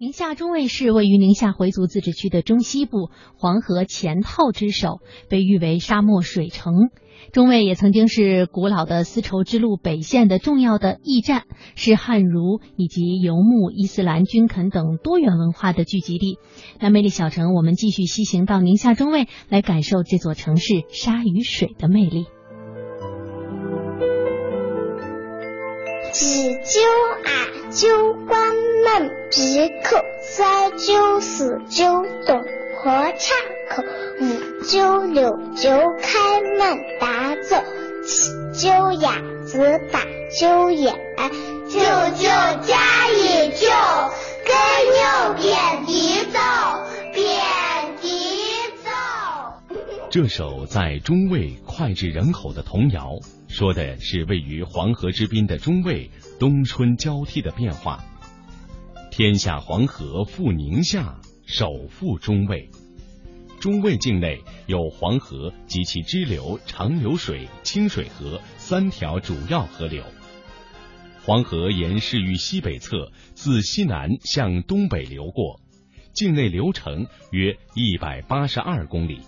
宁夏中卫市位于宁夏回族自治区的中西部，黄河前套之首，被誉为沙漠水城。中卫也曾经是古老的丝绸之路北线的重要的驿站，是汉儒以及游牧、伊斯兰、均肯等多元文化的聚集地。那魅力小城，我们继续西行到宁夏中卫，来感受这座城市沙与水的魅力。雉鸠啊，鸠关门，闭口塞鸠四鸠东坡岔口，五鸠六鸠开门大走，七鸠鸭子八鸠雁，九九加一九，跟牛遍地走，遍地走。这首在中卫脍炙人口的童谣。说的是位于黄河之滨的中卫冬春交替的变化。天下黄河赴宁夏，首赴中卫。中卫境内有黄河及其支流长流水、清水河三条主要河流。黄河沿市域西北侧自西南向东北流过，境内流程约一百八十二公里。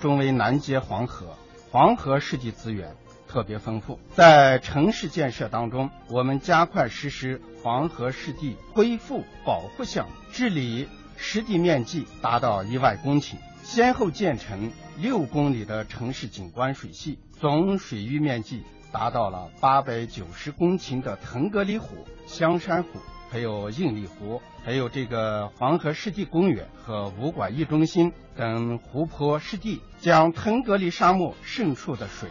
中卫南接黄河，黄河湿地资源。特别丰富，在城市建设当中，我们加快实施黄河湿地恢复保护项目，治理湿地面积达到一万公顷，先后建成六公里的城市景观水系，总水域面积达到了八百九十公顷的腾格里湖、香山湖，还有应力湖，还有这个黄河湿地公园和武馆驿中心等湖泊湿地，将腾格里沙漠渗出的水。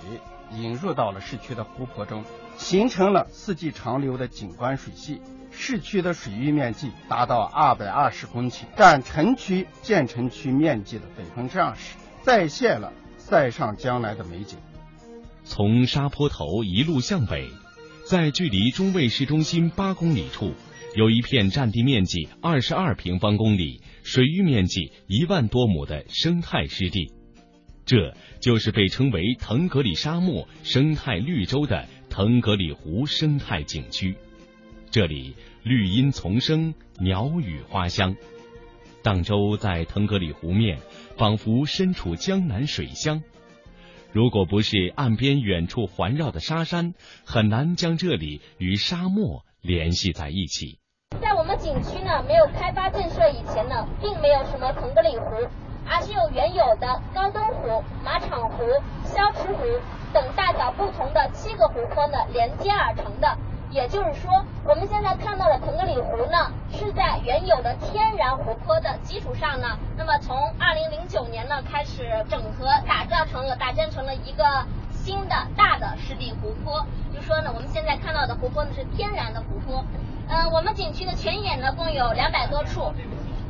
引入到了市区的湖泊中，形成了四季长流的景观水系。市区的水域面积达到二百二十公顷，占城区建成区面积的百分之二十，再现了塞上将来的美景。从沙坡头一路向北，在距离中卫市中心八公里处，有一片占地面积二十二平方公里、水域面积一万多亩的生态湿地。这就是被称为腾格里沙漠生态绿洲的腾格里湖生态景区。这里绿荫丛生，鸟语花香。荡舟在腾格里湖面，仿佛身处江南水乡。如果不是岸边远处环绕的沙山，很难将这里与沙漠联系在一起。景区呢，没有开发建设以前呢，并没有什么腾格里湖。而是由原有的高登湖、马场湖、消池湖等大小不同的七个湖泊呢连接而成的。也就是说，我们现在看到的腾格里湖呢，是在原有的天然湖泊的基础上呢，那么从二零零九年呢开始整合打造成了，打建成了一个新的大的湿地湖泊。就说呢，我们现在看到的湖泊呢是天然的湖泊。嗯，我们景区的泉眼呢共有两百多处。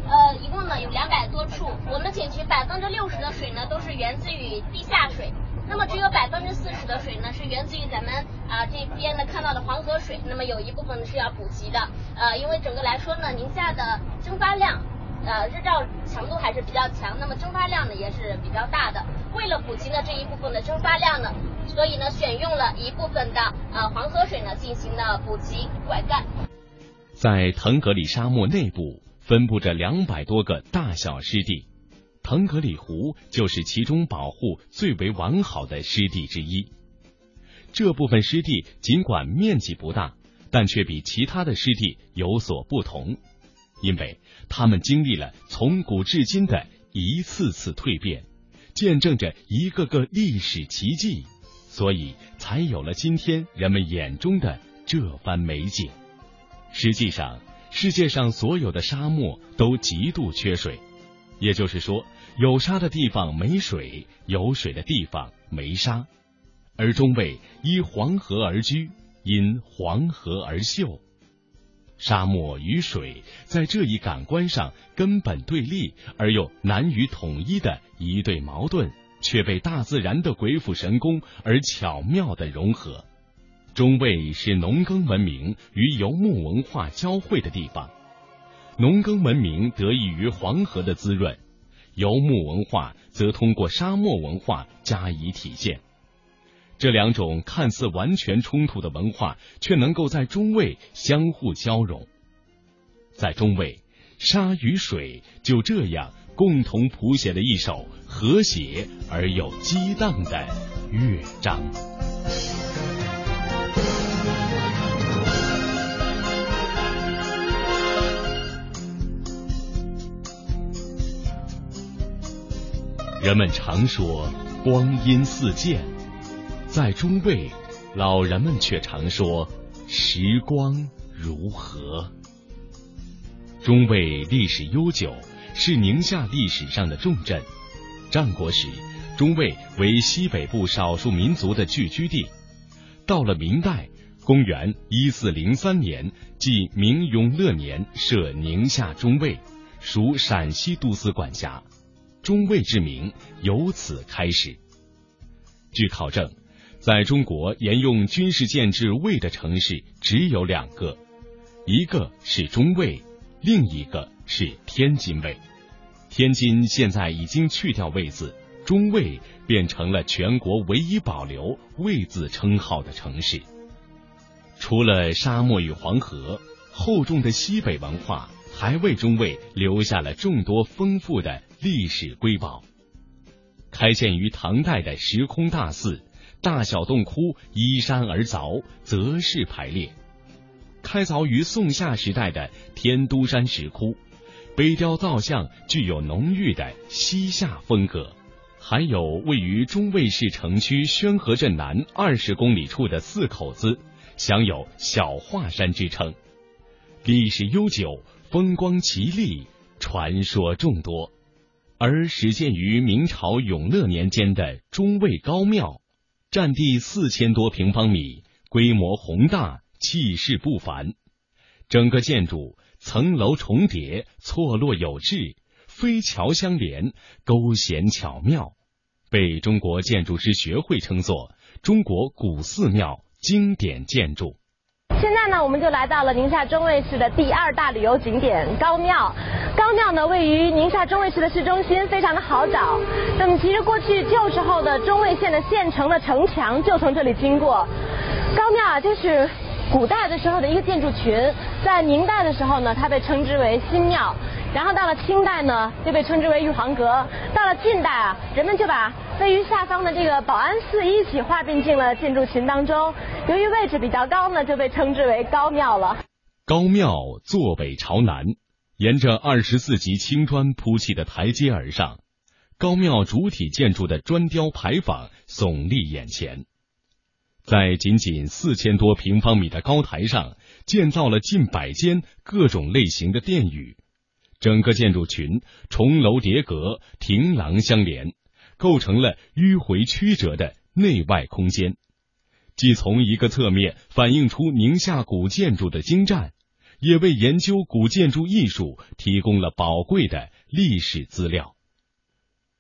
呃，一共呢有两百多处。我们景区百分之六十的水呢都是源自于地下水，那么只有百分之四十的水呢是源自于咱们啊这边呢看到的黄河水。那么有一部分呢是要补给的，呃，因为整个来说呢，宁夏的蒸发量，呃，日照强度还是比较强，那么蒸发量呢也是比较大的。为了补给呢这一部分的蒸发量呢，所以呢选用了一部分的呃黄河水呢进行了补给灌溉。在腾格里沙漠内部。分布着两百多个大小湿地，腾格里湖就是其中保护最为完好的湿地之一。这部分湿地尽管面积不大，但却比其他的湿地有所不同，因为它们经历了从古至今的一次次蜕变，见证着一个个历史奇迹，所以才有了今天人们眼中的这番美景。实际上。世界上所有的沙漠都极度缺水，也就是说，有沙的地方没水，有水的地方没沙。而中卫依黄河而居，因黄河而秀。沙漠与水在这一感官上根本对立而又难于统一的一对矛盾，却被大自然的鬼斧神工而巧妙的融合。中卫是农耕文明与游牧文化交汇的地方，农耕文明得益于黄河的滋润，游牧文化则通过沙漠文化加以体现。这两种看似完全冲突的文化，却能够在中卫相互交融。在中卫，沙与水就这样共同谱写了一首和谐而又激荡的乐章。人们常说光阴似箭，在中卫，老人们却常说时光如河。中卫历史悠久，是宁夏历史上的重镇。战国时，中卫为西北部少数民族的聚居地。到了明代，公元一四零三年，即明永乐年，设宁夏中卫，属陕西都司管辖。中卫之名由此开始。据考证，在中国沿用军事建制卫的城市只有两个，一个是中卫，另一个是天津卫。天津现在已经去掉卫字，中卫变成了全国唯一保留卫字称号的城市。除了沙漠与黄河，厚重的西北文化还为中卫留下了众多丰富的。历史瑰宝，开建于唐代的时空大寺，大小洞窟依山而凿，择势排列；开凿于宋夏时代的天都山石窟，碑雕造像具有浓郁的西夏风格；还有位于中卫市城区宣和镇南二十公里处的四口子，享有小华山之称，历史悠久，风光奇丽，传说众多。而始建于明朝永乐年间的中卫高庙，占地四千多平方米，规模宏大，气势不凡。整个建筑层楼重叠，错落有致，飞桥相连，勾弦巧妙，被中国建筑师学会称作“中国古寺庙经典建筑”。现在呢，我们就来到了宁夏中卫市的第二大旅游景点高庙。高庙呢，位于宁夏中卫市的市中心，非常的好找。那么，其实过去旧时候的中卫县的县城的城墙就从这里经过。高庙啊，就是古代的时候的一个建筑群，在明代的时候呢，它被称之为新庙。然后到了清代呢，就被称之为玉皇阁。到了近代啊，人们就把位于下方的这个保安寺一起划并进了建筑群当中。由于位置比较高呢，就被称之为高庙了。高庙坐北朝南，沿着二十四级青砖铺砌的台阶而上。高庙主体建筑的砖雕牌坊耸立眼前，在仅仅四千多平方米的高台上，建造了近百间各种类型的殿宇。整个建筑群重楼叠阁，亭廊相连，构成了迂回曲折的内外空间，既从一个侧面反映出宁夏古建筑的精湛，也为研究古建筑艺术提供了宝贵的历史资料。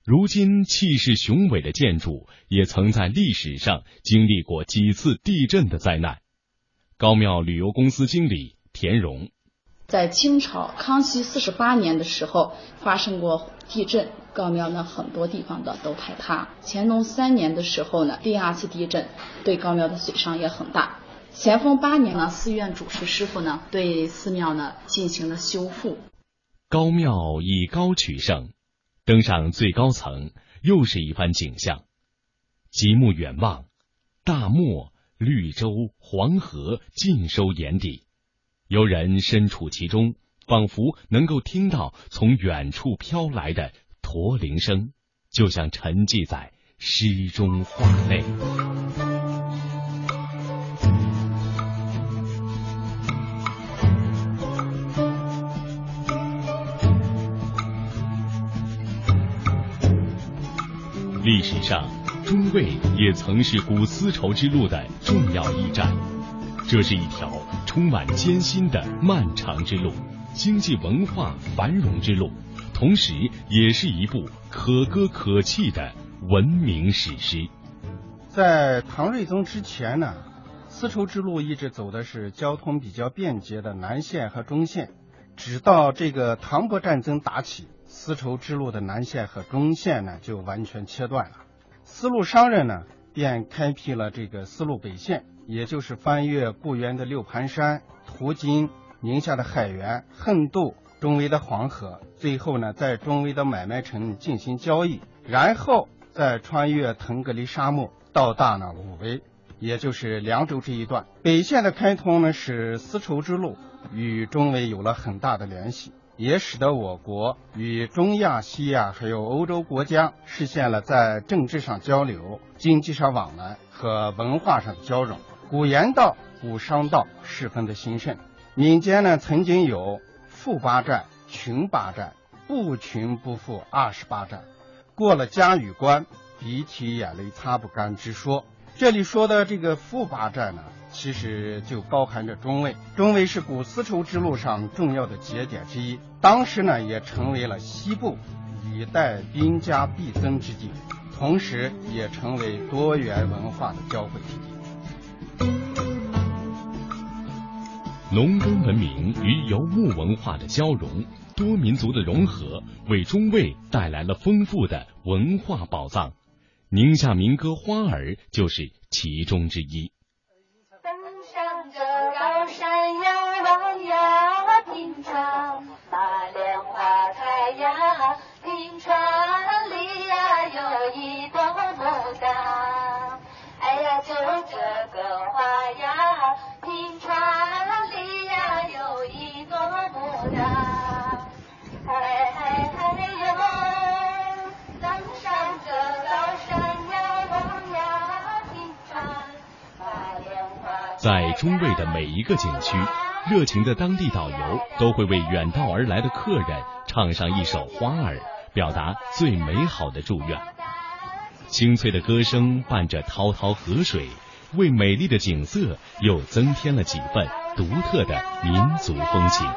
如今气势雄伟的建筑，也曾在历史上经历过几次地震的灾难。高庙旅游公司经理田荣。在清朝康熙四十八年的时候发生过地震，高庙呢很多地方的都坍塌。乾隆三年的时候呢，第二次地震对高庙的损伤也很大。咸丰八年呢，寺院主持师傅呢对寺庙呢进行了修复。高庙以高取胜，登上最高层又是一番景象。极目远望，大漠、绿洲、黄河尽收眼底。游人身处其中，仿佛能够听到从远处飘来的驼铃声，就像沉寂在诗中画内。历史上，中卫也曾是古丝绸之路的重要驿站，这是一条。充满艰辛的漫长之路，经济文化繁荣之路，同时也是一部可歌可泣的文明史诗。在唐睿宗之前呢，丝绸之路一直走的是交通比较便捷的南线和中线，直到这个唐波战争打起，丝绸之路的南线和中线呢就完全切断了。丝路商人呢便开辟了这个丝路北线。也就是翻越固原的六盘山，途经宁夏的海原、横渡、中卫的黄河，最后呢在中卫的买卖城进行交易，然后再穿越腾格里沙漠到达了武威，也就是凉州这一段。北线的开通呢，使丝绸之路与中卫有了很大的联系。也使得我国与中亚、西亚还有欧洲国家实现了在政治上交流、经济上往来和文化上的交融。古盐道、古商道十分的兴盛。民间呢曾经有“富八寨、穷八寨、不穷不富二十八寨，过了嘉峪关，鼻涕眼泪擦不干”之说。这里说的这个富八寨呢？其实就包含着中卫，中卫是古丝绸之路上重要的节点之一，当时呢也成为了西部以待兵家必争之地，同时也成为多元文化的交汇之地。农耕文明与游牧文化的交融，多民族的融合，为中卫带来了丰富的文化宝藏。宁夏民歌《花儿》就是其中之一。在中卫的每一个景区，热情的当地导游都会为远道而来的客人唱上一首《花儿》，表达最美好的祝愿。清脆的歌声伴着滔滔河水，为美丽的景色又增添了几分独特的民族风情。